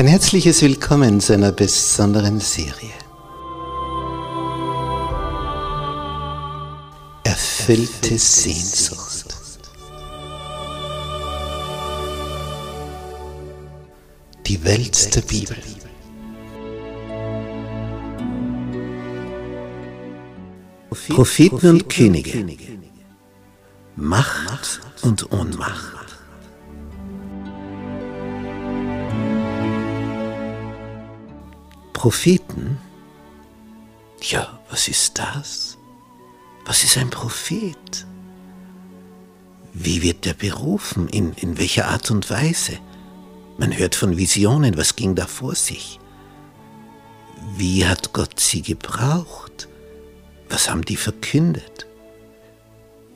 Ein herzliches Willkommen zu einer besonderen Serie. Erfüllte Sehnsucht. Die Welt der Bibel. Propheten und Könige. Macht und Ohnmacht. Propheten? Ja, was ist das? Was ist ein Prophet? Wie wird der berufen? In, in welcher Art und Weise? Man hört von Visionen, was ging da vor sich? Wie hat Gott sie gebraucht? Was haben die verkündet?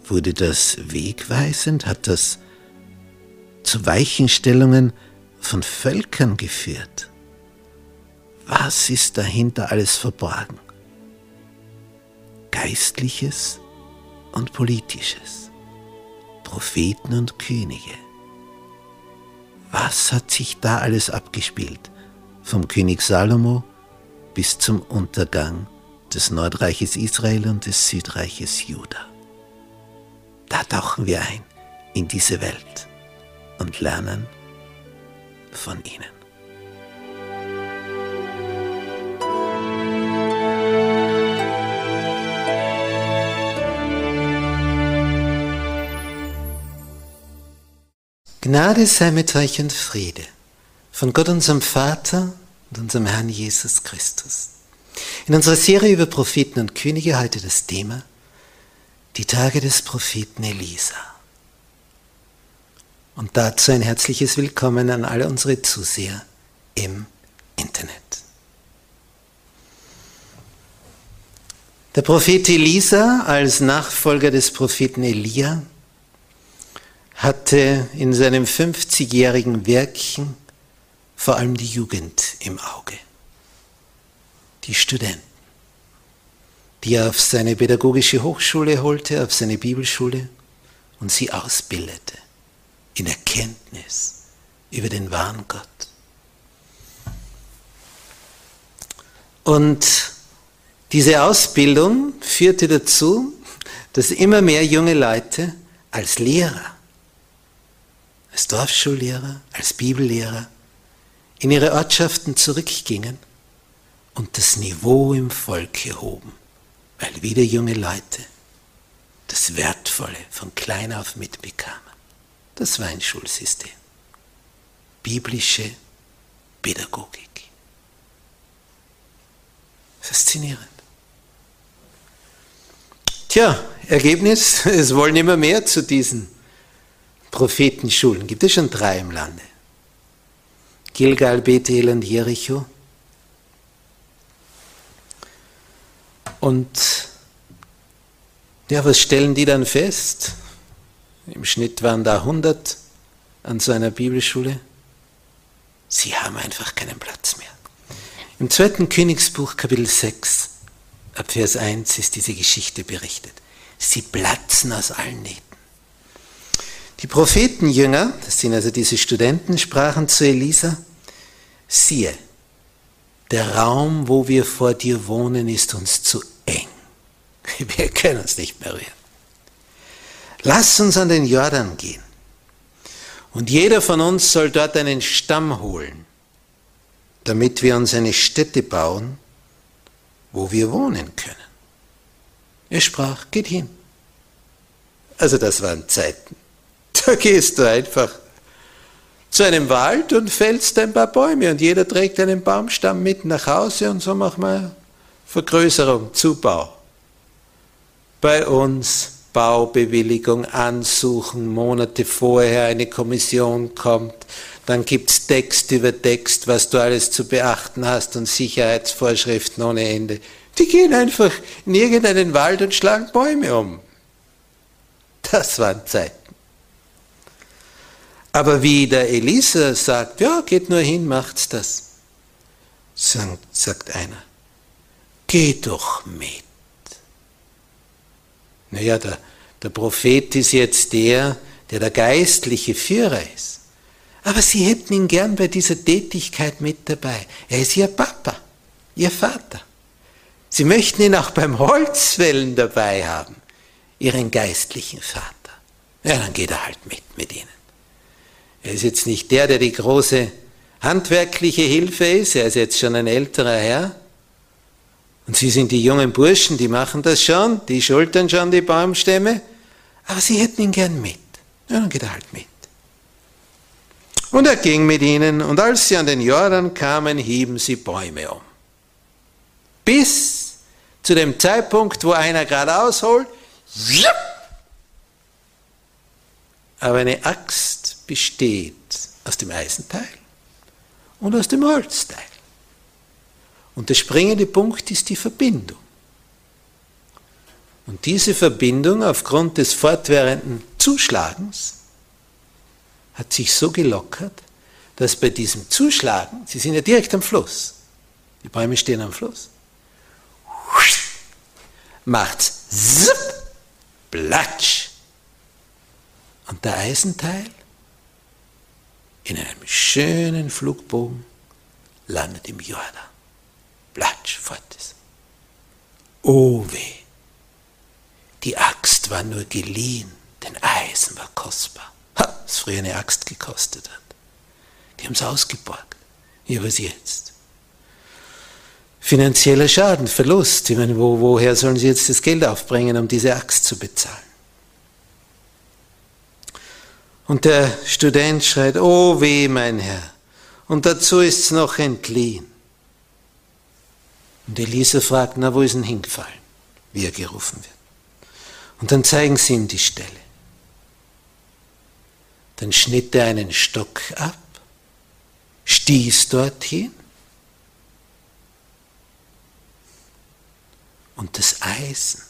Wurde das wegweisend? Hat das zu Weichenstellungen von Völkern geführt? Was ist dahinter alles verborgen? Geistliches und Politisches, Propheten und Könige. Was hat sich da alles abgespielt? Vom König Salomo bis zum Untergang des Nordreiches Israel und des Südreiches Juda. Da tauchen wir ein in diese Welt und lernen von ihnen. Gnade sei mit euch und Friede von Gott unserem Vater und unserem Herrn Jesus Christus. In unserer Serie über Propheten und Könige heute das Thema die Tage des Propheten Elisa. Und dazu ein herzliches Willkommen an alle unsere Zuseher im Internet. Der Prophet Elisa als Nachfolger des Propheten Elia hatte in seinem 50-jährigen Werken vor allem die Jugend im Auge, die Studenten, die er auf seine pädagogische Hochschule holte, auf seine Bibelschule und sie ausbildete in Erkenntnis über den wahren Gott. Und diese Ausbildung führte dazu, dass immer mehr junge Leute als Lehrer als Dorfschullehrer, als Bibellehrer in ihre Ortschaften zurückgingen und das Niveau im Volk erhoben, weil wieder junge Leute das Wertvolle von klein auf mitbekamen. Das war ein Schulsystem. Biblische Pädagogik. Faszinierend. Tja, Ergebnis, es wollen immer mehr zu diesen Prophetenschulen. Gibt es schon drei im Lande? Gilgal, Bethel und Jericho. Und ja, was stellen die dann fest? Im Schnitt waren da 100 an so einer Bibelschule. Sie haben einfach keinen Platz mehr. Im zweiten Königsbuch, Kapitel 6, ab Vers 1, ist diese Geschichte berichtet. Sie platzen aus allen Nähten. Die Prophetenjünger, das sind also diese Studenten, sprachen zu Elisa, siehe, der Raum, wo wir vor dir wohnen, ist uns zu eng. Wir können uns nicht mehr rühren. Lass uns an den Jordan gehen. Und jeder von uns soll dort einen Stamm holen, damit wir uns eine Stätte bauen, wo wir wohnen können. Er sprach, geht hin. Also das waren Zeiten. Da gehst du einfach zu einem Wald und fällst ein paar Bäume und jeder trägt einen Baumstamm mit nach Hause und so machen wir Vergrößerung, Zubau. Bei uns Baubewilligung ansuchen, Monate vorher eine Kommission kommt, dann gibt es Text über Text, was du alles zu beachten hast und Sicherheitsvorschriften ohne Ende. Die gehen einfach in irgendeinen Wald und schlagen Bäume um. Das waren Zeiten. Aber wie der Elisa sagt, ja, geht nur hin, macht's das, sagt, einer, geh doch mit. Naja, der, der Prophet ist jetzt der, der der geistliche Führer ist. Aber sie hätten ihn gern bei dieser Tätigkeit mit dabei. Er ist ihr Papa, ihr Vater. Sie möchten ihn auch beim Holzwellen dabei haben, ihren geistlichen Vater. Ja, dann geht er halt mit mit ihnen. Er ist jetzt nicht der, der die große handwerkliche Hilfe ist, er ist jetzt schon ein älterer Herr. Und sie sind die jungen Burschen, die machen das schon, die schultern schon die Baumstämme, aber sie hätten ihn gern mit. Ja, dann geht er halt mit. Und er ging mit ihnen, und als sie an den Jordan kamen, hieben sie Bäume um. Bis zu dem Zeitpunkt, wo einer geradeaus holt, aber eine Axt besteht aus dem Eisenteil und aus dem Holzteil. Und der springende Punkt ist die Verbindung. Und diese Verbindung aufgrund des fortwährenden Zuschlagens hat sich so gelockert, dass bei diesem Zuschlagen, Sie sind ja direkt am Fluss, die Bäume stehen am Fluss, macht's zipp, platsch. Und der Eisenteil in einem schönen Flugbogen landet im Jordan. Platsch, fort ist. Oh weh. Die Axt war nur geliehen, denn Eisen war kostbar. Ha, was früher eine Axt gekostet hat. Die haben es ausgeborgt. Wie was jetzt? Finanzieller Schaden, Verlust. Ich meine, wo, woher sollen sie jetzt das Geld aufbringen, um diese Axt zu bezahlen? Und der Student schreit, oh weh, mein Herr. Und dazu ist es noch entliehen. Und Elisa fragt, na, wo ist denn hingefallen, wie er gerufen wird. Und dann zeigen sie ihm die Stelle. Dann schnitt er einen Stock ab, stieß dorthin und das Eisen,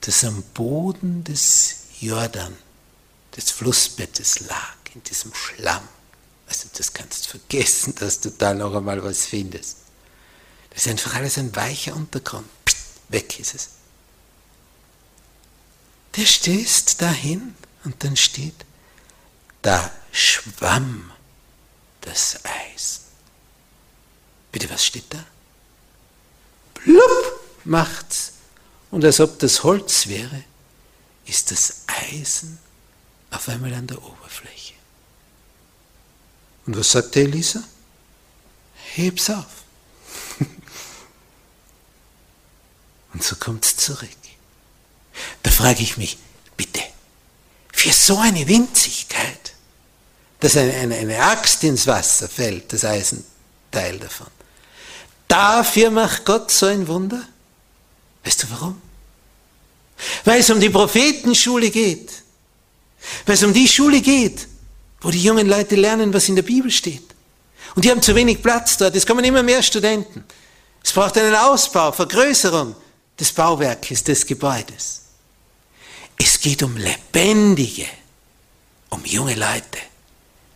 das am Boden des Jordan des Flussbettes lag, in diesem Schlamm. Also das kannst du vergessen, dass du da noch einmal was findest. Das ist einfach alles ein weicher Untergrund. Psst, weg ist es. Der stößt dahin und dann steht, da schwamm das Eis. Bitte, was steht da? Plupp macht's. Und als ob das Holz wäre, ist das Eisen auf einmal an der Oberfläche. Und was sagt der Elisa? Heb's auf. Und so kommt es zurück. Da frage ich mich, bitte, für so eine Winzigkeit, dass eine, eine, eine Axt ins Wasser fällt, das Eisenteil davon, dafür macht Gott so ein Wunder? Weißt du warum? Weil es um die Prophetenschule geht. Weil es um die Schule geht, wo die jungen Leute lernen, was in der Bibel steht. Und die haben zu wenig Platz dort. Es kommen immer mehr Studenten. Es braucht einen Ausbau, Vergrößerung des Bauwerkes, des Gebäudes. Es geht um lebendige, um junge Leute,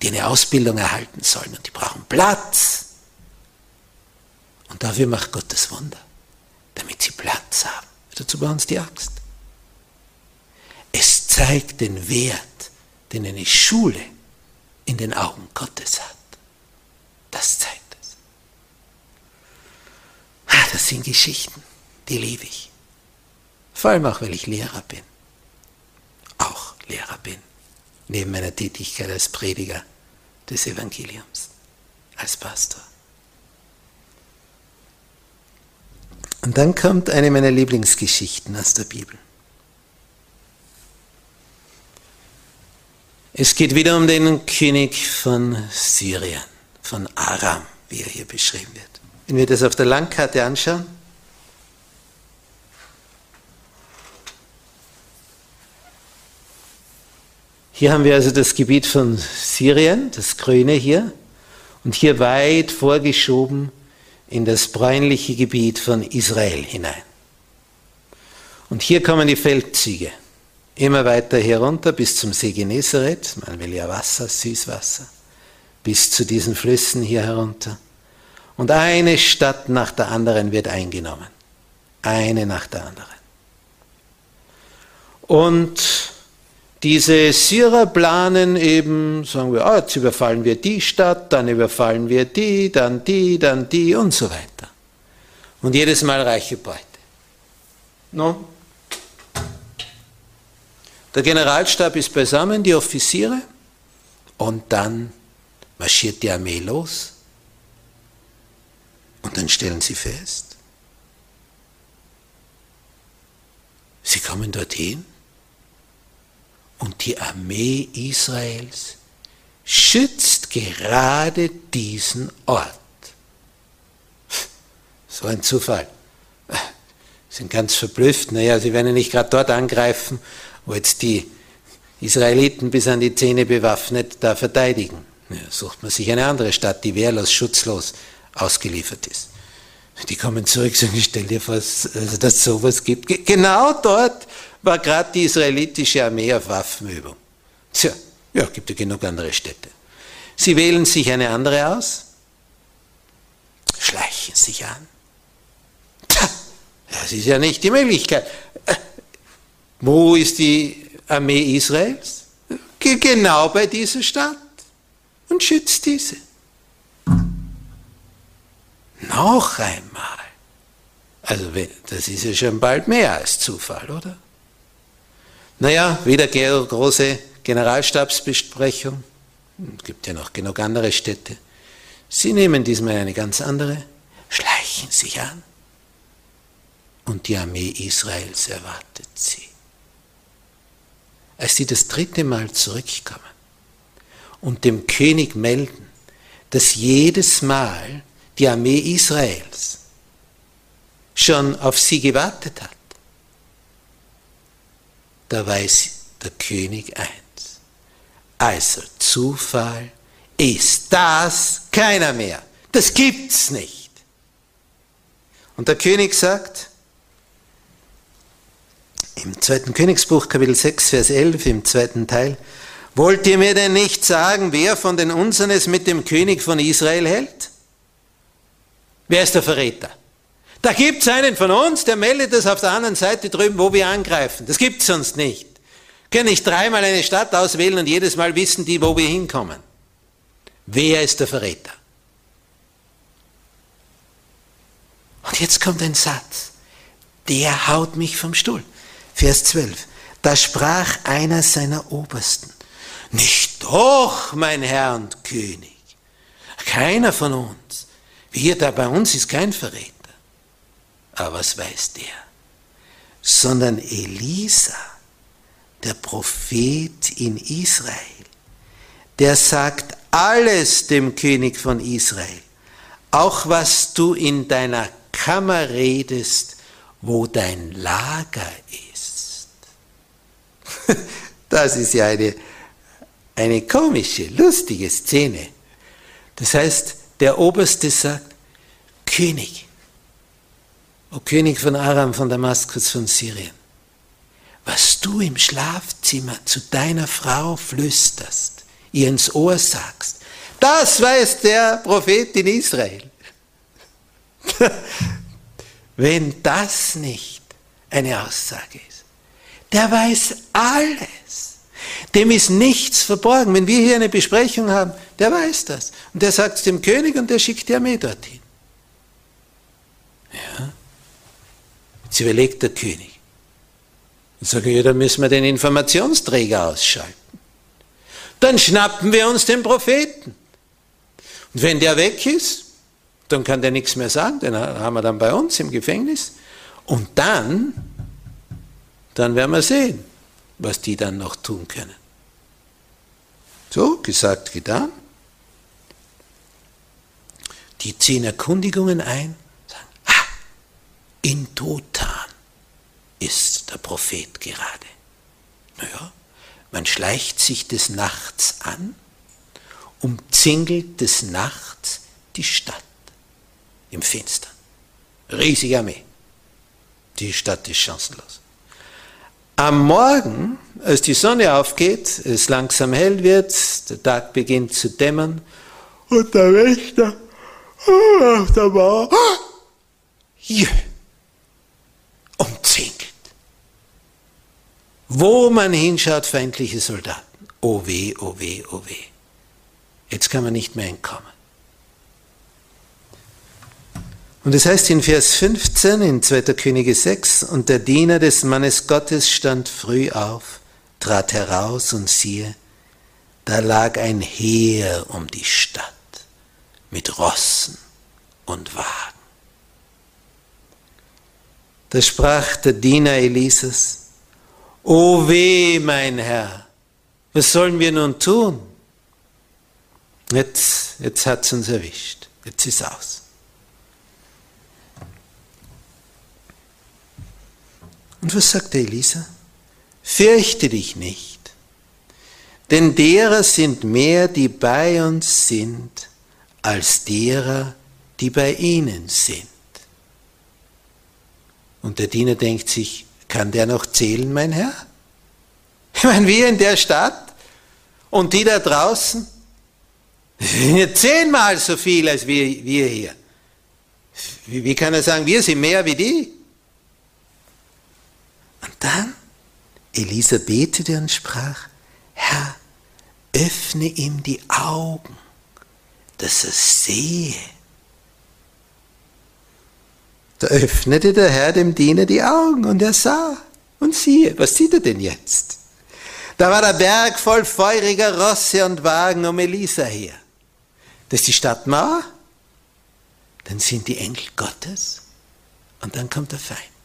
die eine Ausbildung erhalten sollen und die brauchen Platz. Und dafür macht Gott das Wunder, damit sie Platz haben. Dazu bauen sie die Axt. Es zeigt den Wert, den eine Schule in den Augen Gottes hat. Das zeigt es. Ah, das sind Geschichten, die liebe ich. Vor allem auch, weil ich Lehrer bin. Auch Lehrer bin. Neben meiner Tätigkeit als Prediger des Evangeliums, als Pastor. Und dann kommt eine meiner Lieblingsgeschichten aus der Bibel. Es geht wieder um den König von Syrien, von Aram, wie er hier beschrieben wird. Wenn wir das auf der Landkarte anschauen, Hier haben wir also das Gebiet von Syrien, das Grüne hier, und hier weit vorgeschoben in das bräunliche Gebiet von Israel hinein. Und hier kommen die Feldzüge immer weiter herunter bis zum See Genezareth, man will ja Wasser, Süßwasser, bis zu diesen Flüssen hier herunter. Und eine Stadt nach der anderen wird eingenommen. Eine nach der anderen. Und Diese Syrer planen eben, sagen wir, ah, jetzt überfallen wir die Stadt, dann überfallen wir die, dann die, dann die und so weiter. Und jedes Mal reiche Beute. No? Der Generalstab ist beisammen, die Offiziere, und dann marschiert die Armee los. Und dann stellen sie fest, sie kommen dorthin und die Armee Israels schützt gerade diesen Ort. So ein Zufall. Sind ganz verblüfft. Naja, sie werden ja nicht gerade dort angreifen, wo jetzt die Israeliten bis an die Zähne bewaffnet da verteidigen. Ja, sucht man sich eine andere Stadt, die wehrlos, schutzlos ausgeliefert ist. Die kommen zurück und sagen, stell dir vor, also, dass es sowas gibt. Genau dort war gerade die israelitische Armee auf Waffenübung. Tja, ja, gibt ja genug andere Städte. Sie wählen sich eine andere aus, schleichen sich an. Tja, das ist ja nicht die Möglichkeit. Wo ist die Armee Israels? Genau bei dieser Stadt und schützt diese. Noch einmal. Also das ist ja schon bald mehr als Zufall, oder? Naja, wieder große Generalstabsbesprechung. Es gibt ja noch genug andere Städte. Sie nehmen diesmal eine ganz andere, schleichen sich an und die Armee Israels erwartet sie. Als sie das dritte Mal zurückkommen und dem König melden, dass jedes Mal die Armee Israels schon auf sie gewartet hat, da weiß der König eins. Also Zufall ist das keiner mehr. Das gibt's nicht. Und der König sagt, im zweiten Königsbuch, Kapitel 6, Vers 11, im zweiten Teil, wollt ihr mir denn nicht sagen, wer von den unseren es mit dem König von Israel hält? Wer ist der Verräter? Da gibt es einen von uns, der meldet das auf der anderen Seite drüben, wo wir angreifen. Das gibt es sonst nicht. Können nicht dreimal eine Stadt auswählen und jedes Mal wissen die, wo wir hinkommen. Wer ist der Verräter? Und jetzt kommt ein Satz. Der haut mich vom Stuhl. Vers 12. Da sprach einer seiner Obersten. Nicht doch, mein Herr und König. Keiner von uns. Wir da bei uns ist kein Verräter. Aber was weiß der? Sondern Elisa, der Prophet in Israel, der sagt alles dem König von Israel, auch was du in deiner Kammer redest, wo dein Lager ist. Das ist ja eine, eine komische, lustige Szene. Das heißt, der Oberste sagt, König, o König von Aram, von Damaskus, von Syrien, was du im Schlafzimmer zu deiner Frau flüsterst, ihr ins Ohr sagst, das weiß der Prophet in Israel. Wenn das nicht eine Aussage ist, der weiß alles. Dem ist nichts verborgen. Wenn wir hier eine Besprechung haben, der weiß das. Und der sagt es dem König und der schickt die Armee dorthin. Ja. Jetzt überlegt der König. Und sagt, ja, da müssen wir den Informationsträger ausschalten. Dann schnappen wir uns den Propheten. Und wenn der weg ist, dann kann der nichts mehr sagen, den haben wir dann bei uns im Gefängnis. Und dann, dann werden wir sehen, was die dann noch tun können. So, gesagt, getan. Die ziehen Erkundigungen ein, sagen, ah, in Dothan ist der Prophet gerade. Naja, man schleicht sich des Nachts an, umzingelt des Nachts die Stadt im Finstern. Riesige Armee. Die Stadt ist chancenlos. Am Morgen, als die Sonne aufgeht, es langsam hell wird, der Tag beginnt zu dämmern und der Wächter auf der Mauer jö, umzingelt. Wo man hinschaut, feindliche Soldaten. Oh weh, oh weh, oh weh. Jetzt kann man nicht mehr entkommen. Und es heißt in Vers 15 in 2. Könige 6, und der Diener des Mannes Gottes stand früh auf, trat heraus und siehe, da lag ein Heer um die Stadt mit Rossen und Wagen. Da sprach der Diener Elisas, O weh, mein Herr, was sollen wir nun tun? Jetzt, jetzt hat es uns erwischt, jetzt ist aus. Und was sagt der Elisa? Fürchte dich nicht, denn derer sind mehr, die bei uns sind, als derer, die bei ihnen sind. Und der Diener denkt sich, kann der noch zählen, mein Herr? Ich meine, wir in der Stadt und die da draußen, zehnmal so viel als wir, wir hier. Wie, wie kann er sagen, wir sind mehr wie die? Und dann, Elisa betete und sprach, Herr, öffne ihm die Augen, dass er sehe. Da öffnete der Herr dem Diener die Augen und er sah. Und siehe, was sieht er denn jetzt? Da war der Berg voll feuriger Rosse und Wagen um Elisa her. Das ist die Stadtmauer, dann sind die Engel Gottes und dann kommt der Feind.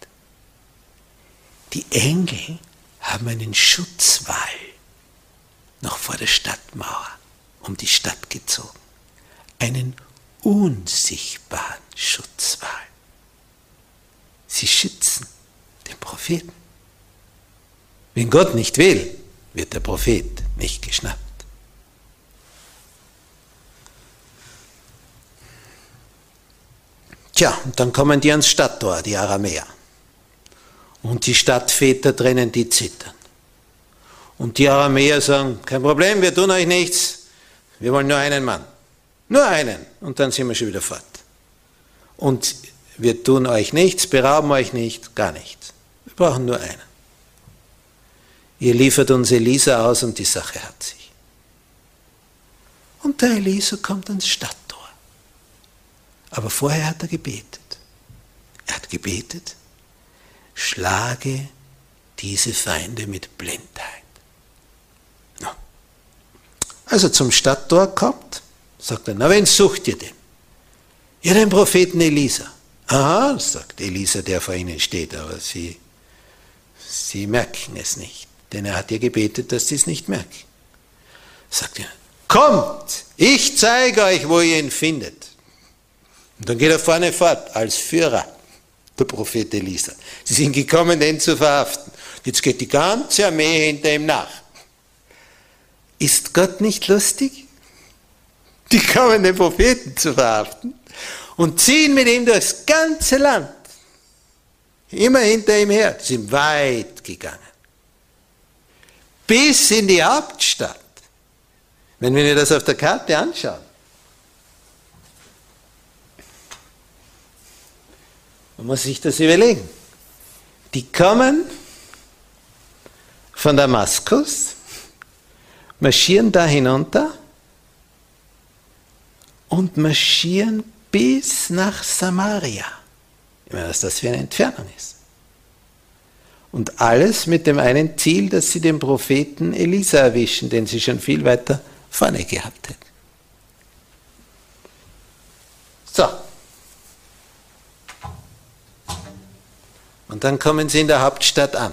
Die Engel haben einen Schutzwall noch vor der Stadtmauer um die Stadt gezogen. Einen unsichtbaren Schutzwall. Sie schützen den Propheten. Wenn Gott nicht will, wird der Prophet nicht geschnappt. Tja, und dann kommen die ans Stadttor, die Aramäer. Und die Stadtväter drinnen, die zittern. Und die Aramäer sagen, kein Problem, wir tun euch nichts, wir wollen nur einen Mann. Nur einen. Und dann sind wir schon wieder fort. Und wir tun euch nichts, berauben euch nicht, gar nichts. Wir brauchen nur einen. Ihr liefert uns Elisa aus und die Sache hat sich. Und der Elisa kommt ans Stadttor. Aber vorher hat er gebetet. Er hat gebetet, schlage diese Feinde mit Blindheit. Als er zum Stadttor kommt, sagt er, na wen sucht ihr denn? Ja, den Propheten Elisa. Aha, sagt Elisa, der vor ihnen steht, aber sie, sie merken es nicht, denn er hat ja gebetet, dass sie es nicht merken. Sagt er, kommt, ich zeige euch, wo ihr ihn findet. Und dann geht er vorne fort als Führer der Prophet Elisa. Sie sind gekommen, den zu verhaften. Jetzt geht die ganze Armee hinter ihm nach. Ist Gott nicht lustig? Die kommen, den Propheten zu verhaften und ziehen mit ihm durchs ganze Land. Immer hinter ihm her. Sie sind weit gegangen. Bis in die Hauptstadt. Wenn wir das auf der Karte anschauen, Man muss sich das überlegen. Die kommen von Damaskus, marschieren da hinunter und marschieren bis nach Samaria. Ich meine, was das für eine Entfernung ist. Und alles mit dem einen Ziel, dass sie den Propheten Elisa erwischen, den sie schon viel weiter vorne gehabt hätten. So, Und dann kommen sie in der Hauptstadt an.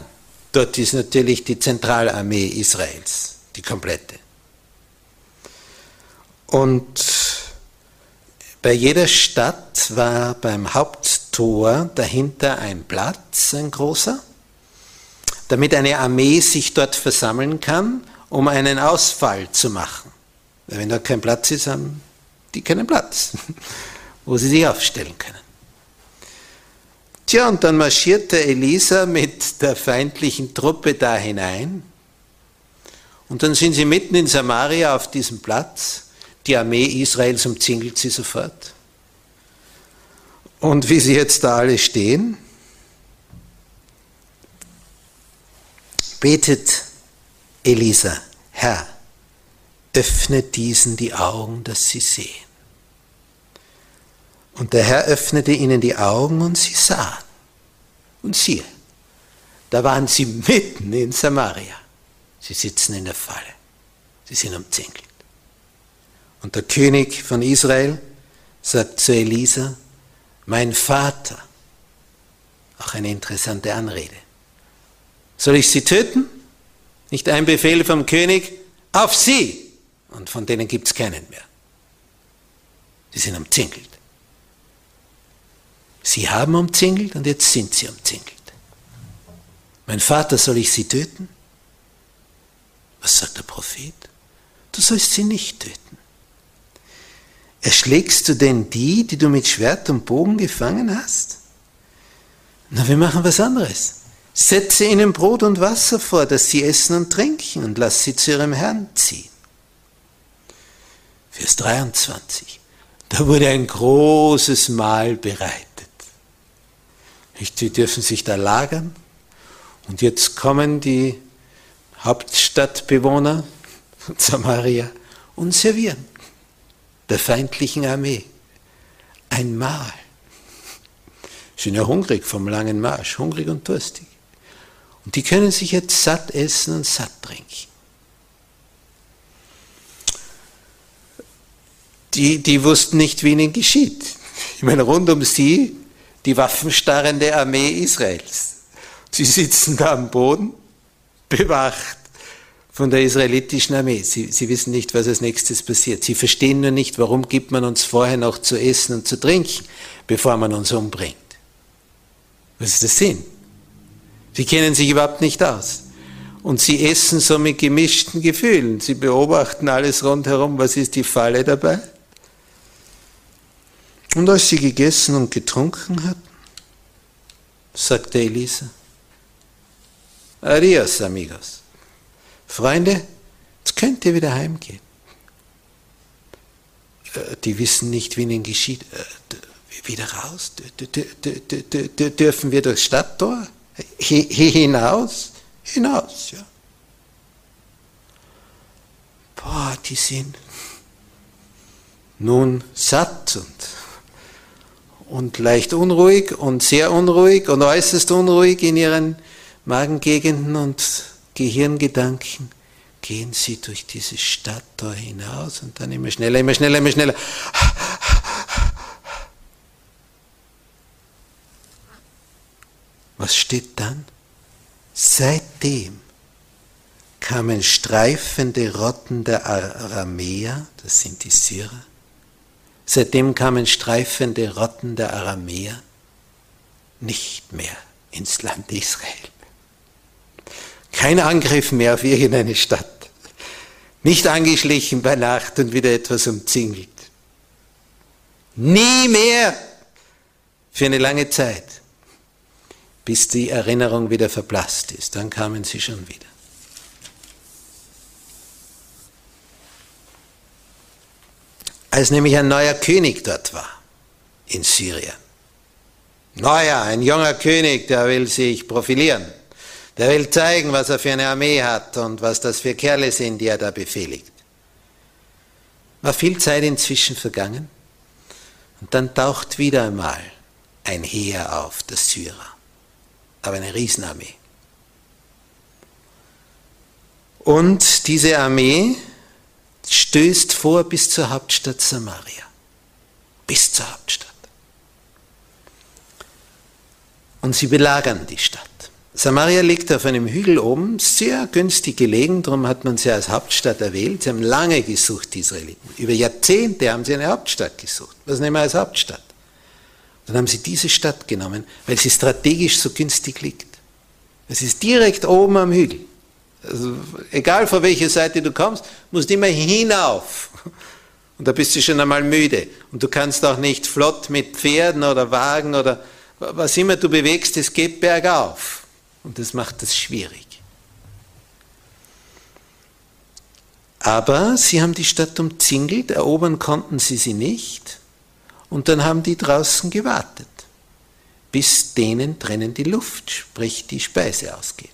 Dort ist natürlich die Zentralarmee Israels, die komplette. Und bei jeder Stadt war beim Haupttor dahinter ein Platz, ein großer, damit eine Armee sich dort versammeln kann, um einen Ausfall zu machen. Weil wenn da kein Platz ist, haben die keinen Platz, wo sie sich aufstellen können. Tja, und dann marschierte Elisa mit der feindlichen Truppe da hinein. Und dann sind sie mitten in Samaria auf diesem Platz. Die Armee Israels umzingelt sie sofort. Und wie sie jetzt da alle stehen, betet Elisa, Herr, öffne diesen die Augen, dass sie sehen. Und der Herr öffnete ihnen die Augen und sie sahen. Und siehe, da waren sie mitten in Samaria. Sie sitzen in der Falle. Sie sind umzingelt. Und der König von Israel sagt zu Elisa, mein Vater, auch eine interessante Anrede. Soll ich sie töten? Nicht ein Befehl vom König, auf sie! Und von denen gibt es keinen mehr. Sie sind umzingelt. Sie haben umzingelt und jetzt sind sie umzingelt. Mein Vater, soll ich sie töten? Was sagt der Prophet? Du sollst sie nicht töten. Erschlägst du denn die, die du mit Schwert und Bogen gefangen hast? Na, wir machen was anderes. Setze ihnen Brot und Wasser vor, dass sie essen und trinken und lass sie zu ihrem Herrn ziehen. Vers 23. Da wurde ein großes Mahl bereitet. Die dürfen sich da lagern. Und jetzt kommen die Hauptstadtbewohner von Samaria und servieren der feindlichen Armee ein Mahl. Sind ja hungrig vom langen Marsch, hungrig und durstig. Und die können sich jetzt satt essen und satt trinken. Die, die wussten nicht, wie ihnen geschieht. Ich meine, rund um sie die waffenstarrende Armee Israels. Sie sitzen da am Boden, bewacht von der israelitischen Armee. Sie, sie wissen nicht, was als nächstes passiert. Sie verstehen nur nicht, warum gibt man uns vorher noch zu essen und zu trinken, bevor man uns umbringt. Was ist der Sinn? Sie kennen sich überhaupt nicht aus. Und sie essen so mit gemischten Gefühlen. Sie beobachten alles rundherum. Was ist die Falle dabei? Und als sie gegessen und getrunken hatten, sagte Elisa, Adios, amigos. Freunde, jetzt könnt ihr wieder heimgehen. Äh, die wissen nicht, wie ihnen geschieht. Äh, wieder raus? Dürfen wir durchs Stadttor? Hinaus? Hinaus, ja. Boah, die sind nun satt und und leicht unruhig und sehr unruhig und äußerst unruhig in ihren Magengegenden und Gehirngedanken, gehen sie durch diese Stadt da hinaus und dann immer schneller, immer schneller, immer schneller. Was steht dann? Seitdem kamen streifende Rotten der Aramäer, das sind die Syrer, Seitdem kamen streifende Rotten der Aramäer nicht mehr ins Land Israel. Kein Angriff mehr auf irgendeine Stadt. Nicht angeschlichen bei Nacht und wieder etwas umzingelt. Nie mehr für eine lange Zeit, bis die Erinnerung wieder verblasst ist. Dann kamen sie schon wieder. Als nämlich ein neuer König dort war in Syrien. Neuer, ein junger König, der will sich profilieren. Der will zeigen, was er für eine Armee hat und was das für Kerle sind, die er da befehligt. War viel Zeit inzwischen vergangen und dann taucht wieder einmal ein Heer auf, der Syrer, aber eine Riesenarmee. Und diese Armee stößt vor bis zur Hauptstadt Samaria. Bis zur Hauptstadt. Und sie belagern die Stadt. Samaria liegt auf einem Hügel oben, sehr günstig gelegen, darum hat man sie als Hauptstadt erwählt. Sie haben lange gesucht, die Israeliten. Über Jahrzehnte haben sie eine Hauptstadt gesucht. Was nehmen wir als Hauptstadt? Dann haben sie diese Stadt genommen, weil sie strategisch so günstig liegt. Es ist direkt oben am Hügel. Also, egal von welcher Seite du kommst, musst immer hinauf. Und da bist du schon einmal müde. Und du kannst auch nicht flott mit Pferden oder Wagen oder was immer du bewegst, es geht bergauf. Und das macht es schwierig. Aber sie haben die Stadt umzingelt, erobern konnten sie sie nicht. Und dann haben die draußen gewartet, bis denen drinnen die Luft, sprich die Speise ausgeht.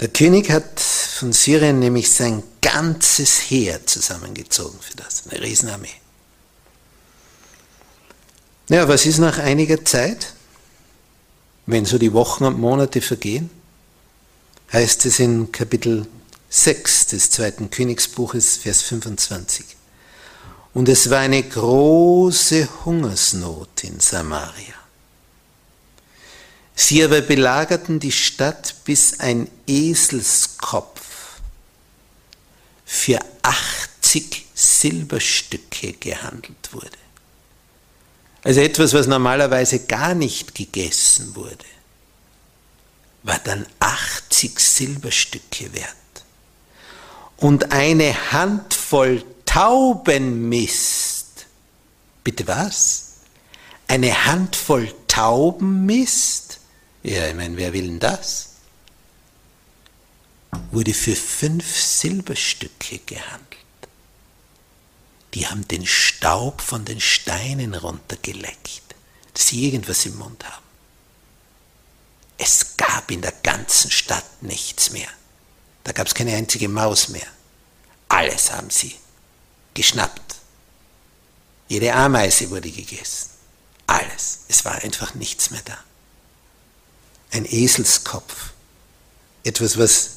Der König hat von Syrien nämlich sein ganzes Heer zusammengezogen für das, eine Riesenarmee. Ja, was ist nach einiger Zeit, wenn so die Wochen und Monate vergehen? Heißt es in Kapitel 6 des zweiten Königsbuches, Vers 25. Und es war eine große Hungersnot in Samaria. Sie aber belagerten die Stadt, bis ein Eselskopf für 80 Silberstücke gehandelt wurde. Also etwas, was normalerweise gar nicht gegessen wurde, war dann 80 Silberstücke wert. Und eine Handvoll Taubenmist. Bitte was? Eine Handvoll Taubenmist? Ja, ich meine, wer will denn das? Wurde für fünf Silberstücke gehandelt. Die haben den Staub von den Steinen runtergeleckt, dass sie irgendwas im Mund haben. Es gab in der ganzen Stadt nichts mehr. Da gab es keine einzige Maus mehr. Alles haben sie geschnappt. Jede Ameise wurde gegessen. Alles. Es war einfach nichts mehr da. Ein Eselskopf. Etwas, was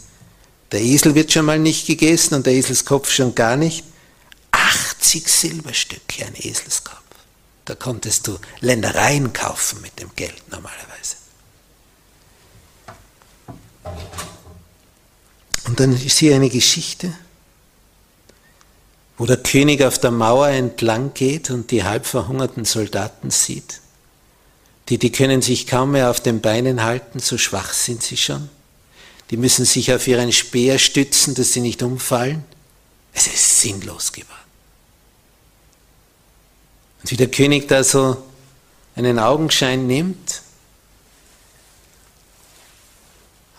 der Esel wird schon mal nicht gegessen und der Eselskopf schon gar nicht. 80 Silberstücke ein Eselskopf. Da konntest du Ländereien kaufen mit dem Geld normalerweise. Und dann ist hier eine Geschichte wo der König auf der Mauer entlang geht und die halb verhungerten Soldaten sieht. Die, die können sich kaum mehr auf den Beinen halten, so schwach sind sie schon. Die müssen sich auf ihren Speer stützen, dass sie nicht umfallen. Es ist sinnlos geworden. Und wie der König da so einen Augenschein nimmt,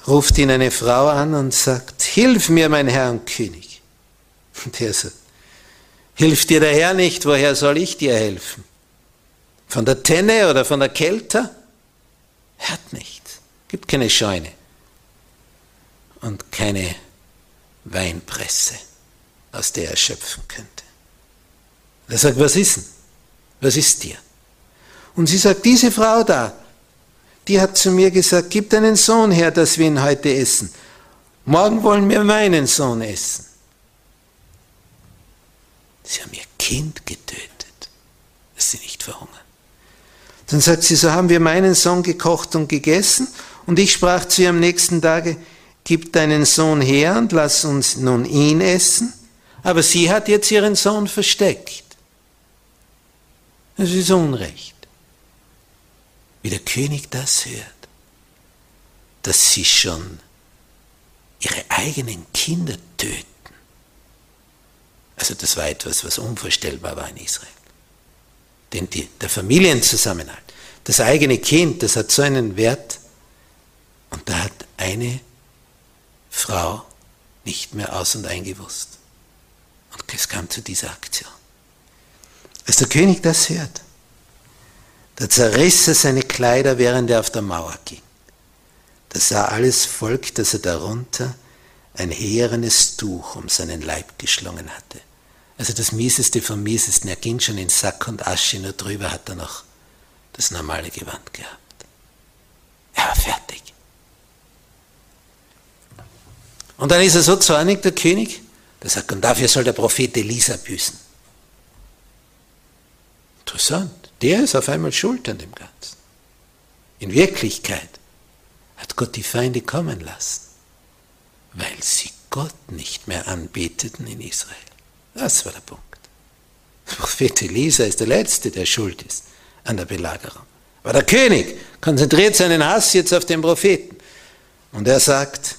ruft ihn eine Frau an und sagt, Hilf mir, mein Herr und König. Und er sagt, Hilft dir der Herr nicht, woher soll ich dir helfen? Von der Tenne oder von der Kälte? Hat nichts. Gibt keine Scheune und keine Weinpresse, aus der er schöpfen könnte. Er sagt, was ist denn? Was ist dir? Und sie sagt, diese Frau da, die hat zu mir gesagt, gib deinen Sohn her, dass wir ihn heute essen. Morgen wollen wir meinen Sohn essen. Sie haben ihr Kind getötet, dass sie nicht verhungern. Dann sagt sie, so haben wir meinen Sohn gekocht und gegessen. Und ich sprach zu ihr am nächsten Tage, gib deinen Sohn her und lass uns nun ihn essen. Aber sie hat jetzt ihren Sohn versteckt. Das ist Unrecht. Wie der König das hört, dass sie schon ihre eigenen Kinder töten. Also das war etwas, was unvorstellbar war in Israel. Denn die, der Familienzusammenhalt, das eigene Kind, das hat so einen Wert. Und da hat eine Frau nicht mehr aus und eingewusst. Und es kam zu dieser Aktion. Als der König das hört, da zerriss er seine Kleider, während er auf der Mauer ging. Da sah alles Volk, dass er darunter ein herenes Tuch um seinen Leib geschlungen hatte. Also das Mieseste vom Miesesten. Er ging schon in Sack und Asche, nur drüber hat er noch das normale Gewand gehabt. Er war fertig. Und dann ist er so zornig, der König, der sagt, und dafür soll der Prophet Elisa büßen. Interessant. Der ist auf einmal schuld an dem Ganzen. In Wirklichkeit hat Gott die Feinde kommen lassen, weil sie Gott nicht mehr anbeteten in Israel. Das war der Punkt. Prophet Elisa ist der Letzte, der schuld ist an der Belagerung. Aber der König konzentriert seinen Hass jetzt auf den Propheten. Und er sagt,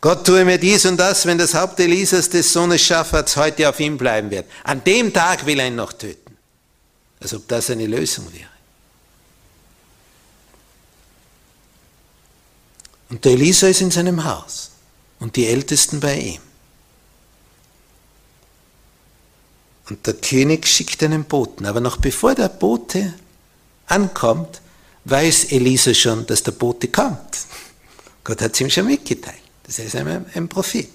Gott tue mir dies und das, wenn das Haupt Elisas des Sohnes Schaffats heute auf ihm bleiben wird. An dem Tag will er ihn noch töten. Als ob das eine Lösung wäre. Und der Elisa ist in seinem Haus und die Ältesten bei ihm. Und der König schickt einen Boten. Aber noch bevor der Bote ankommt, weiß Elisa schon, dass der Bote kommt. Gott hat es ihm schon mitgeteilt. Das ist ein, ein Prophet.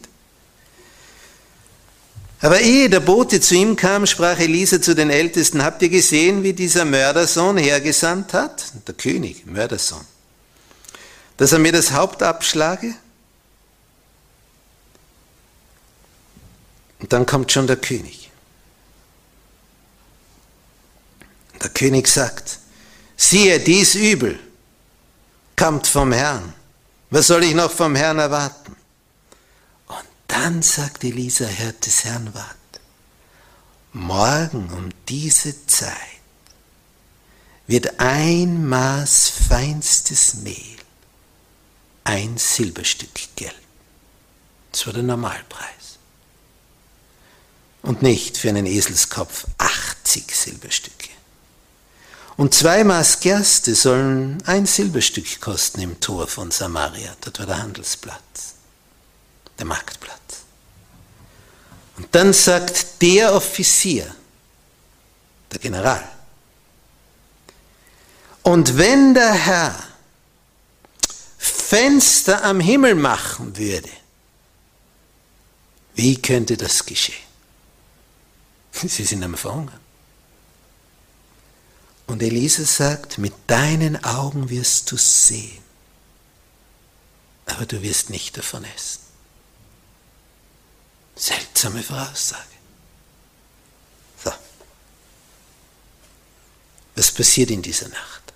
Aber ehe der Bote zu ihm kam, sprach Elisa zu den Ältesten, habt ihr gesehen, wie dieser Mördersohn hergesandt hat? Der König, Mördersohn. Dass er mir das Haupt abschlage? Und dann kommt schon der König. Der König sagt, siehe, dies Übel kommt vom Herrn. Was soll ich noch vom Herrn erwarten? Dann sagt Elisa, Herr des Herrn wart, morgen um diese Zeit wird ein Maß feinstes Mehl ein Silberstück Geld. Das war der Normalpreis. Und nicht für einen Eselskopf 80 Silberstücke. Und zwei Maß Gerste sollen ein Silberstück kosten im Tor von Samaria. Dort war der Handelsplatz, der Marktplatz. Und dann sagt der Offizier, der General, und wenn der Herr Fenster am Himmel machen würde, wie könnte das geschehen? Sie sind am Verhungern. Und Elisa sagt, mit deinen Augen wirst du sehen, aber du wirst nicht davon essen. Seltsame Voraussage. So. Was passiert in dieser Nacht?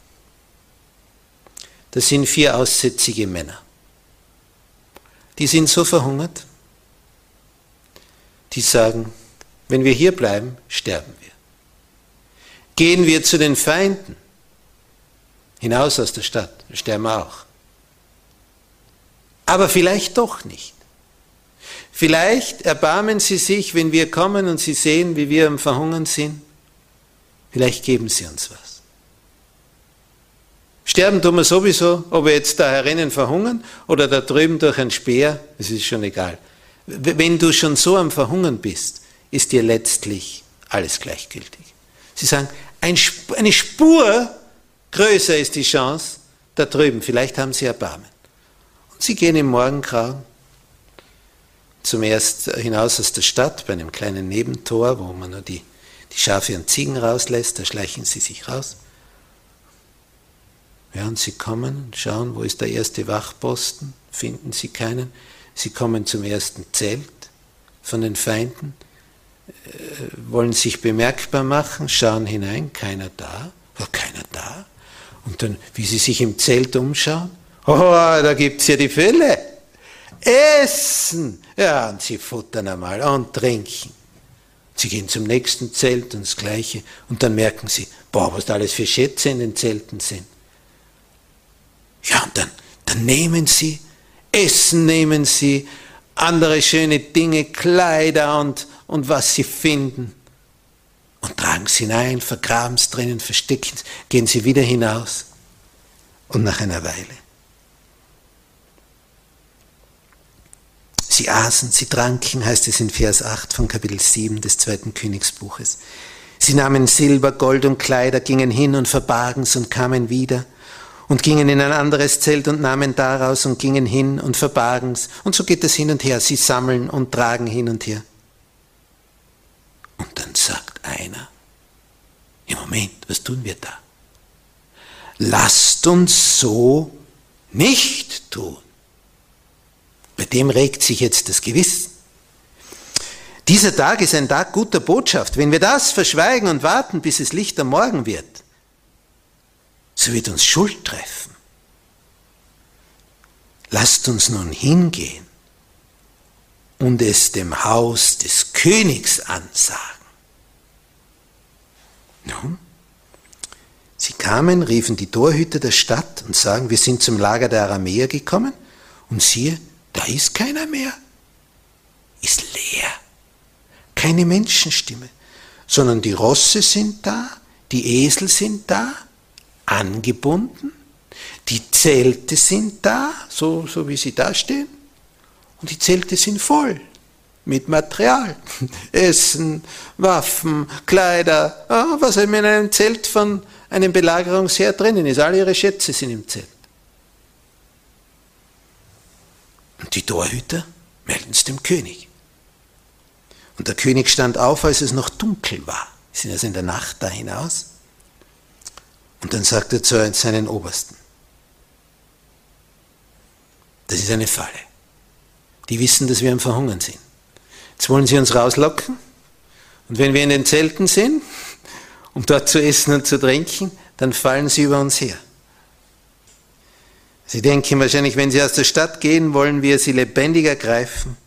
Das sind vier aussätzige Männer. Die sind so verhungert, die sagen, wenn wir hier bleiben, sterben wir. Gehen wir zu den Feinden, hinaus aus der Stadt, sterben wir auch. Aber vielleicht doch nicht. Vielleicht erbarmen Sie sich, wenn wir kommen und Sie sehen, wie wir am Verhungern sind. Vielleicht geben Sie uns was. Sterben tun wir sowieso, ob wir jetzt da herinnen verhungern oder da drüben durch ein Speer, das ist schon egal. Wenn du schon so am Verhungern bist, ist dir letztlich alles gleichgültig. Sie sagen, eine Spur größer ist die Chance da drüben, vielleicht haben sie Erbarmen. Und sie gehen im Morgengrauen zum ersten hinaus aus der Stadt bei einem kleinen Nebentor, wo man nur die, die Schafe und Ziegen rauslässt, da schleichen sie sich raus. Ja, und sie kommen und schauen, wo ist der erste Wachposten, finden sie keinen. Sie kommen zum ersten Zelt von den Feinden, äh, wollen sich bemerkbar machen, schauen hinein, keiner da, war keiner da. Und dann, wie sie sich im Zelt umschauen, oh, da gibt es ja die Fälle. Essen! Ja, und sie futtern einmal und trinken. Sie gehen zum nächsten Zelt und das Gleiche. Und dann merken sie, boah, was da alles für Schätze in den Zelten sind. Ja, und dann, dann nehmen sie, Essen nehmen sie, andere schöne Dinge, Kleider und, und was sie finden. Und tragen sie hinein, vergraben es drinnen, verstecken gehen sie wieder hinaus. Und nach einer Weile Sie aßen, sie tranken, heißt es in Vers 8 von Kapitel 7 des zweiten Königsbuches. Sie nahmen Silber, Gold und Kleider, gingen hin und verbargen's und kamen wieder und gingen in ein anderes Zelt und nahmen daraus und gingen hin und verbargen's. Und so geht es hin und her. Sie sammeln und tragen hin und her. Und dann sagt einer, im Moment, was tun wir da? Lasst uns so nicht tun. Bei dem regt sich jetzt das Gewissen. Dieser Tag ist ein Tag guter Botschaft. Wenn wir das verschweigen und warten, bis es Licht am Morgen wird, so wird uns Schuld treffen. Lasst uns nun hingehen und es dem Haus des Königs ansagen. Nun, sie kamen, riefen die Torhüter der Stadt und sagen, wir sind zum Lager der Aramäer gekommen. Und siehe, da ist keiner mehr. Ist leer. Keine Menschenstimme, sondern die Rosse sind da, die Esel sind da, angebunden, die Zelte sind da, so, so wie sie da stehen, und die Zelte sind voll mit Material. Essen, Waffen, Kleider, was in einem Zelt von einem Belagerungsheer drinnen ist. Alle ihre Schätze sind im Zelt. die Torhüter melden es dem König. Und der König stand auf, als es noch dunkel war. Sie sind also in der Nacht da hinaus. Und dann sagt er zu seinen Obersten, das ist eine Falle. Die wissen, dass wir am Verhungern sind. Jetzt wollen sie uns rauslocken. Und wenn wir in den Zelten sind, um dort zu essen und zu trinken, dann fallen sie über uns her. Sie denken wahrscheinlich, wenn sie aus der Stadt gehen, wollen wir sie lebendig ergreifen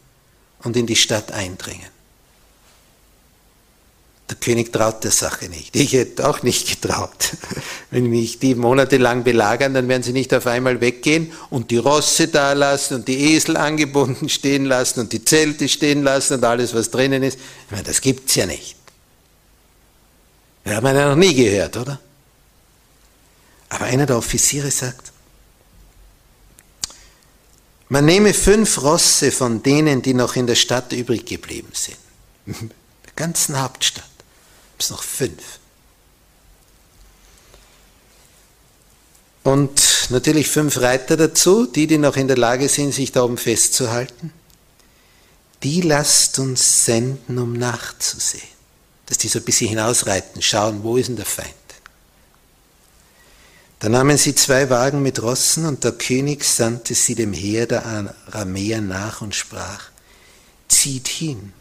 und in die Stadt eindringen. Der König traut der Sache nicht. Ich hätte auch nicht getraut. Wenn mich die monatelang belagern, dann werden sie nicht auf einmal weggehen und die Rosse da lassen und die Esel angebunden stehen lassen und die Zelte stehen lassen und alles, was drinnen ist. Ich meine, das gibt's ja nicht. Wir haben ja noch nie gehört, oder? Aber einer der Offiziere sagt, man nehme fünf Rosse von denen, die noch in der Stadt übrig geblieben sind. Der ganzen Hauptstadt. Bis noch fünf. Und natürlich fünf Reiter dazu, die, die noch in der Lage sind, sich da oben festzuhalten. Die lasst uns senden, um nachzusehen. Dass die so ein bisschen hinausreiten, schauen, wo ist denn der Feind. Da nahmen sie zwei Wagen mit Rossen und der König sandte sie dem Heer der Aramäer nach und sprach, zieht hin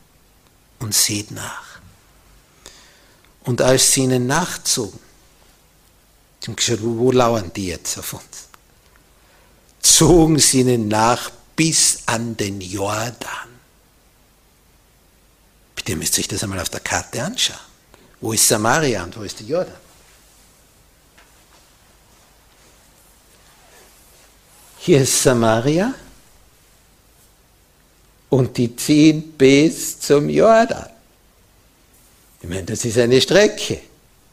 und seht nach. Und als sie ihnen nachzogen, sie haben geschaut, wo lauern die jetzt auf uns? Zogen sie ihnen nach bis an den Jordan. Bitte müsst ihr euch das einmal auf der Karte anschauen. Wo ist Samaria und wo ist der Jordan? Hier ist Samaria und die ziehen bis zum Jordan. Ich meine, das ist eine Strecke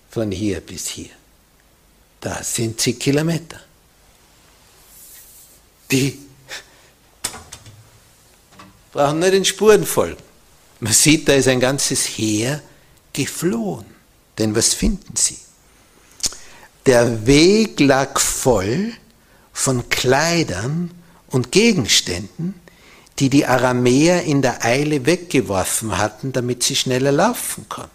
von hier bis hier. Das sind zig Kilometer. Die brauchen nur den Spuren folgen. Man sieht, da ist ein ganzes Heer geflohen. Denn was finden sie? Der Weg lag voll von Kleidern und Gegenständen, die die Aramäer in der Eile weggeworfen hatten, damit sie schneller laufen konnten.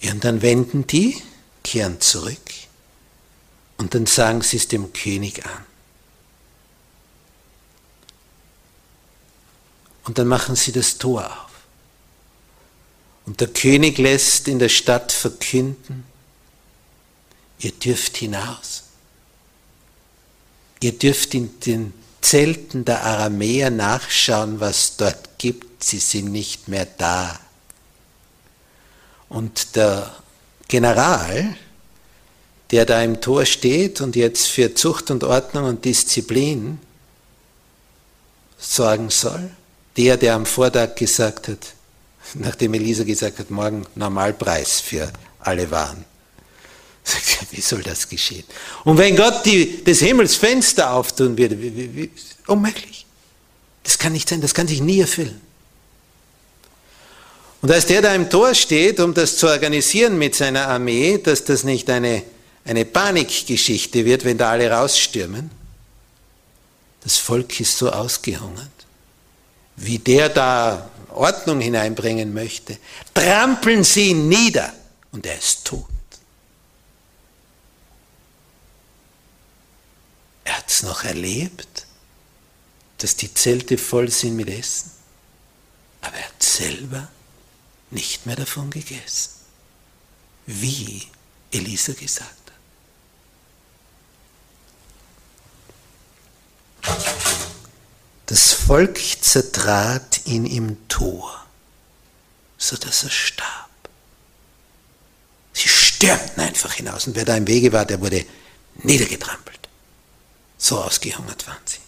Ja, und dann wenden die, kehren zurück und dann sagen sie es dem König an. Und dann machen sie das Tor auf. Und der König lässt in der Stadt verkünden, ihr dürft hinaus. Ihr dürft in den Zelten der Aramäer nachschauen, was dort gibt. Sie sind nicht mehr da. Und der General, der da im Tor steht und jetzt für Zucht und Ordnung und Disziplin sorgen soll, der, der am Vortag gesagt hat, nachdem Elisa gesagt hat, morgen Normalpreis für alle Waren, wie soll das geschehen? Und wenn Gott die, des Himmels Fenster auftun würde, wie, wie, wie, unmöglich. Das kann nicht sein, das kann sich nie erfüllen. Und als der da im Tor steht, um das zu organisieren mit seiner Armee, dass das nicht eine, eine Panikgeschichte wird, wenn da alle rausstürmen, das Volk ist so ausgehungert, wie der da Ordnung hineinbringen möchte, trampeln sie ihn nieder und er ist tot. Er hat es noch erlebt, dass die Zelte voll sind mit Essen, aber er hat selber nicht mehr davon gegessen, wie Elisa gesagt hat. Das Volk zertrat ihn im Tor, so dass er starb. Sie stürmten einfach hinaus und wer da im Wege war, der wurde niedergetrampelt. So ausgehungert waren sie.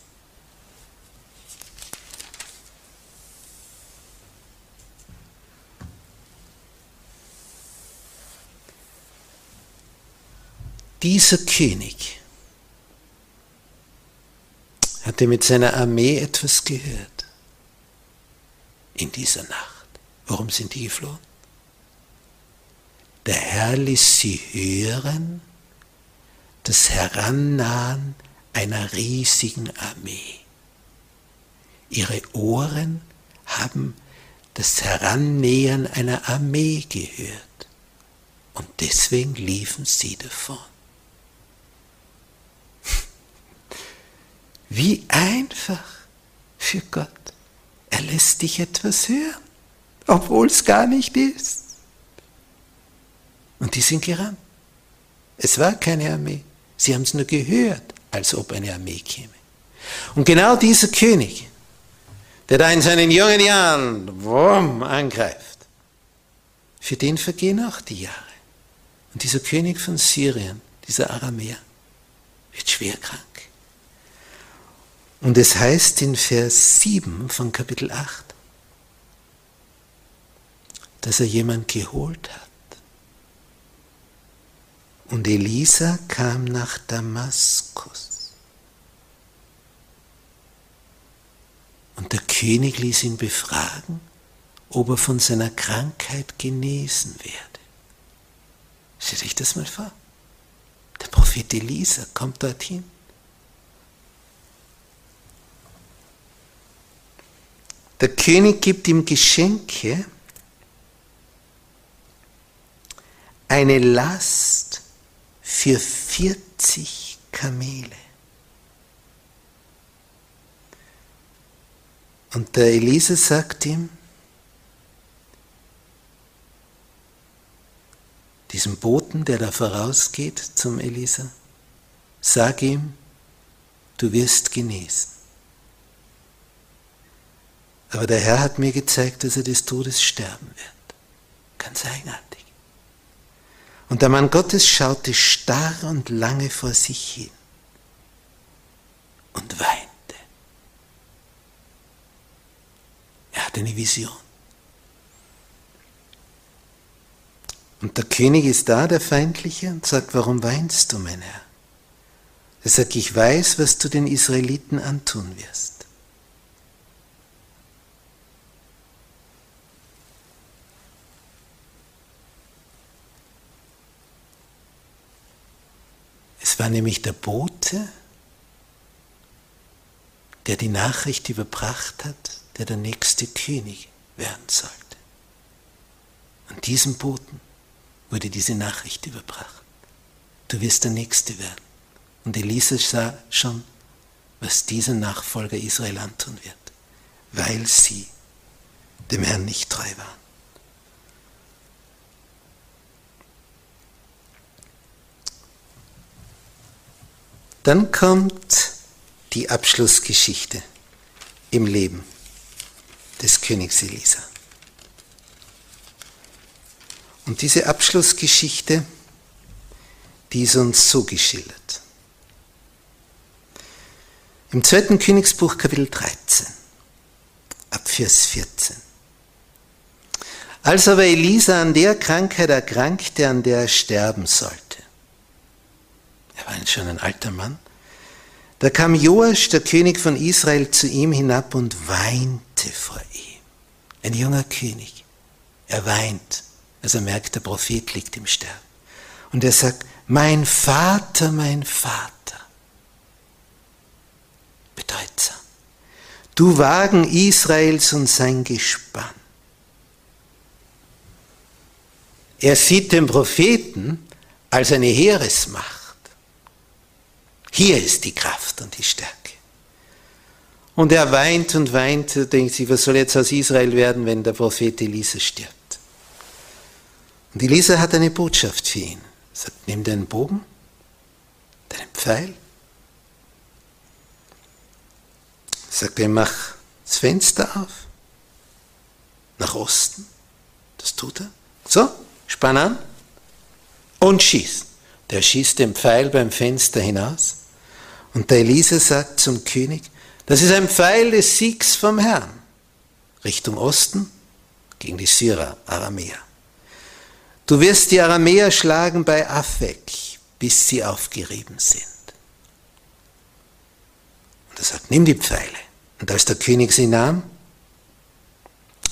Dieser König hatte mit seiner Armee etwas gehört in dieser Nacht. Warum sind die geflohen? Der Herr ließ sie hören, das Herannahen einer riesigen Armee. Ihre Ohren haben das Herannähern einer Armee gehört. Und deswegen liefen sie davon. Wie einfach für Gott. Er lässt dich etwas hören, obwohl es gar nicht ist. Und die sind gerannt. Es war keine Armee. Sie haben es nur gehört, als ob eine Armee käme. Und genau dieser König, der da in seinen jungen Jahren wumm, angreift, für den vergehen auch die Jahre. Und dieser König von Syrien, dieser Aramäer, wird schwer krank. Und es heißt in Vers 7 von Kapitel 8, dass er jemand geholt hat. Und Elisa kam nach Damaskus. Und der König ließ ihn befragen, ob er von seiner Krankheit genesen werde. Stellt euch das mal vor. Der Prophet Elisa kommt dorthin. Der König gibt ihm Geschenke, eine Last für 40 Kamele. Und der Elise sagt ihm, diesem Boten, der da vorausgeht zum Elisa, sag ihm, du wirst genesen. Aber der Herr hat mir gezeigt, dass er des Todes sterben wird. Ganz eigenartig. Und der Mann Gottes schaute starr und lange vor sich hin und weinte. Er hatte eine Vision. Und der König ist da, der Feindliche, und sagt, warum weinst du, mein Herr? Er sagt, ich weiß, was du den Israeliten antun wirst. Es war nämlich der Bote, der die Nachricht überbracht hat, der der nächste König werden sollte. Und diesem Boten wurde diese Nachricht überbracht. Du wirst der Nächste werden. Und Elisa sah schon, was dieser Nachfolger Israel antun wird, weil sie dem Herrn nicht treu waren. Dann kommt die Abschlussgeschichte im Leben des Königs Elisa. Und diese Abschlussgeschichte, die ist uns so geschildert. Im zweiten Königsbuch Kapitel 13, ab Vers 14. Als aber Elisa an der Krankheit erkrankte, an der er sterben sollte, er war schon ein alter Mann, da kam Joasch, der König von Israel, zu ihm hinab und weinte vor ihm. Ein junger König. Er weint als er merkt, der Prophet liegt im Sterben. Und er sagt, mein Vater, mein Vater. Bedeutsam. Du Wagen Israels und sein Gespann. Er sieht den Propheten als eine Heeresmacht. Hier ist die Kraft und die Stärke. Und er weint und weint, denkt sich, was soll jetzt aus Israel werden, wenn der Prophet Elisa stirbt? Und Elisa hat eine Botschaft für ihn. Er sagt, nimm deinen Bogen, deinen Pfeil. Sagt er, mach das Fenster auf, nach Osten. Das tut er. So, spann an und schieß. Der schießt den Pfeil beim Fenster hinaus. Und der Elisa sagt zum König, das ist ein Pfeil des Siegs vom Herrn. Richtung Osten gegen die Syrer, Aramäer. Du wirst die Aramäer schlagen bei Afek, bis sie aufgerieben sind. Und er sagt, nimm die Pfeile. Und als der König sie nahm,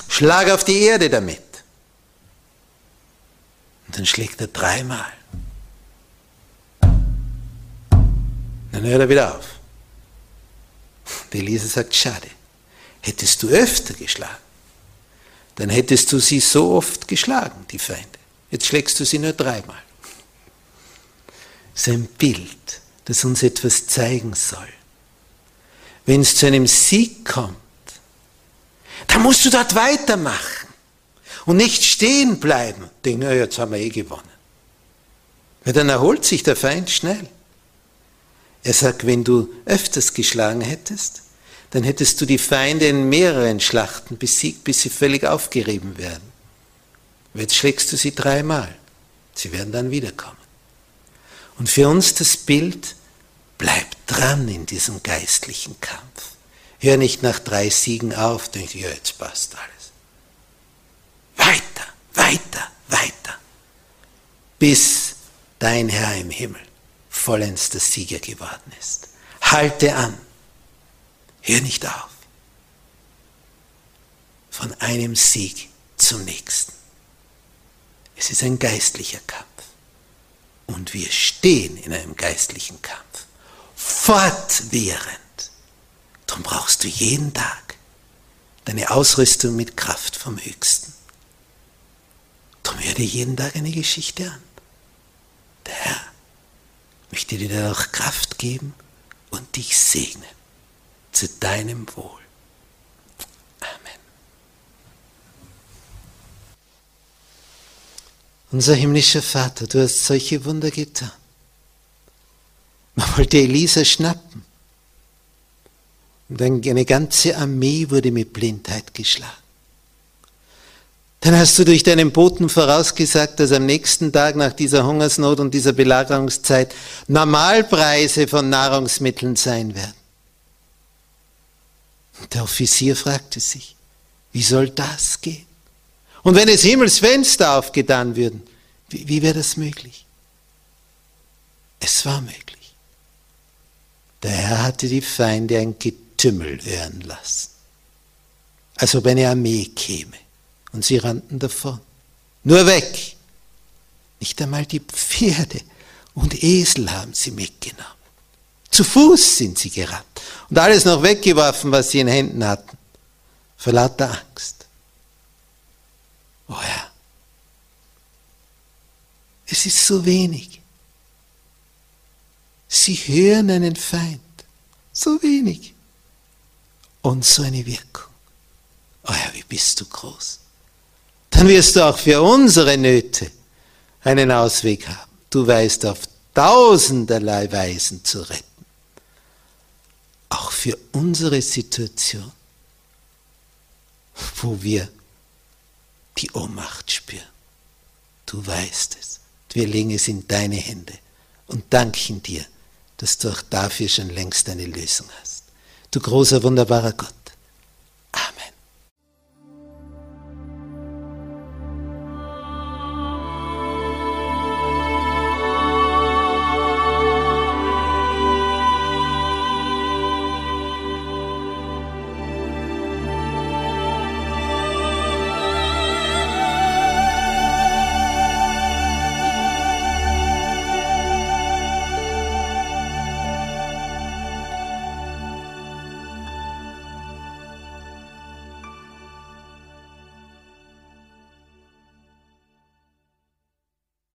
schlag auf die Erde damit. Und dann schlägt er dreimal. Dann hört er wieder auf. Die Elisa sagt, schade, hättest du öfter geschlagen, dann hättest du sie so oft geschlagen, die Feinde. Jetzt schlägst du sie nur dreimal. Das ist ein Bild, das uns etwas zeigen soll. Wenn es zu einem Sieg kommt, dann musst du dort weitermachen und nicht stehen bleiben. Denken, na, jetzt haben wir eh gewonnen. Weil dann erholt sich der Feind schnell. Er sagt, wenn du öfters geschlagen hättest, dann hättest du die Feinde in mehreren Schlachten besiegt, bis sie völlig aufgerieben werden. Jetzt schlägst du sie dreimal. Sie werden dann wiederkommen. Und für uns das Bild, bleib dran in diesem geistlichen Kampf. Hör nicht nach drei Siegen auf, denk, ja, jetzt passt alles. Weiter, weiter, weiter. Bis dein Herr im Himmel vollends der Sieger geworden ist. Halte an. Hör nicht auf. Von einem Sieg zum nächsten. Es ist ein geistlicher Kampf. Und wir stehen in einem geistlichen Kampf. Fortwährend. Darum brauchst du jeden Tag deine Ausrüstung mit Kraft vom Höchsten. Darum hör dir jeden Tag eine Geschichte an. Der Herr möchte dir dadurch Kraft geben und dich segnen zu deinem Wohl. Amen. Unser himmlischer Vater, du hast solche Wunder getan. Man wollte Elisa schnappen. Und eine ganze Armee wurde mit Blindheit geschlagen. Dann hast du durch deinen Boten vorausgesagt, dass am nächsten Tag nach dieser Hungersnot und dieser Belagerungszeit Normalpreise von Nahrungsmitteln sein werden. Und der Offizier fragte sich, wie soll das gehen? Und wenn es Himmelsfenster aufgetan würden, wie, wie wäre das möglich? Es war möglich. Der Herr hatte die Feinde ein Getümmel hören lassen, als ob eine Armee käme. Und sie rannten davon. Nur weg. Nicht einmal die Pferde und Esel haben sie mitgenommen. Zu Fuß sind sie gerannt und alles noch weggeworfen, was sie in Händen hatten, vor lauter Angst. Oh Herr, es ist so wenig. Sie hören einen Feind, so wenig und so eine Wirkung. Oh Herr, wie bist du groß dann wirst du auch für unsere Nöte einen Ausweg haben. Du weißt auf tausenderlei Weisen zu retten. Auch für unsere Situation, wo wir die Ohnmacht spüren. Du weißt es. Wir legen es in deine Hände und danken dir, dass du auch dafür schon längst eine Lösung hast. Du großer, wunderbarer Gott.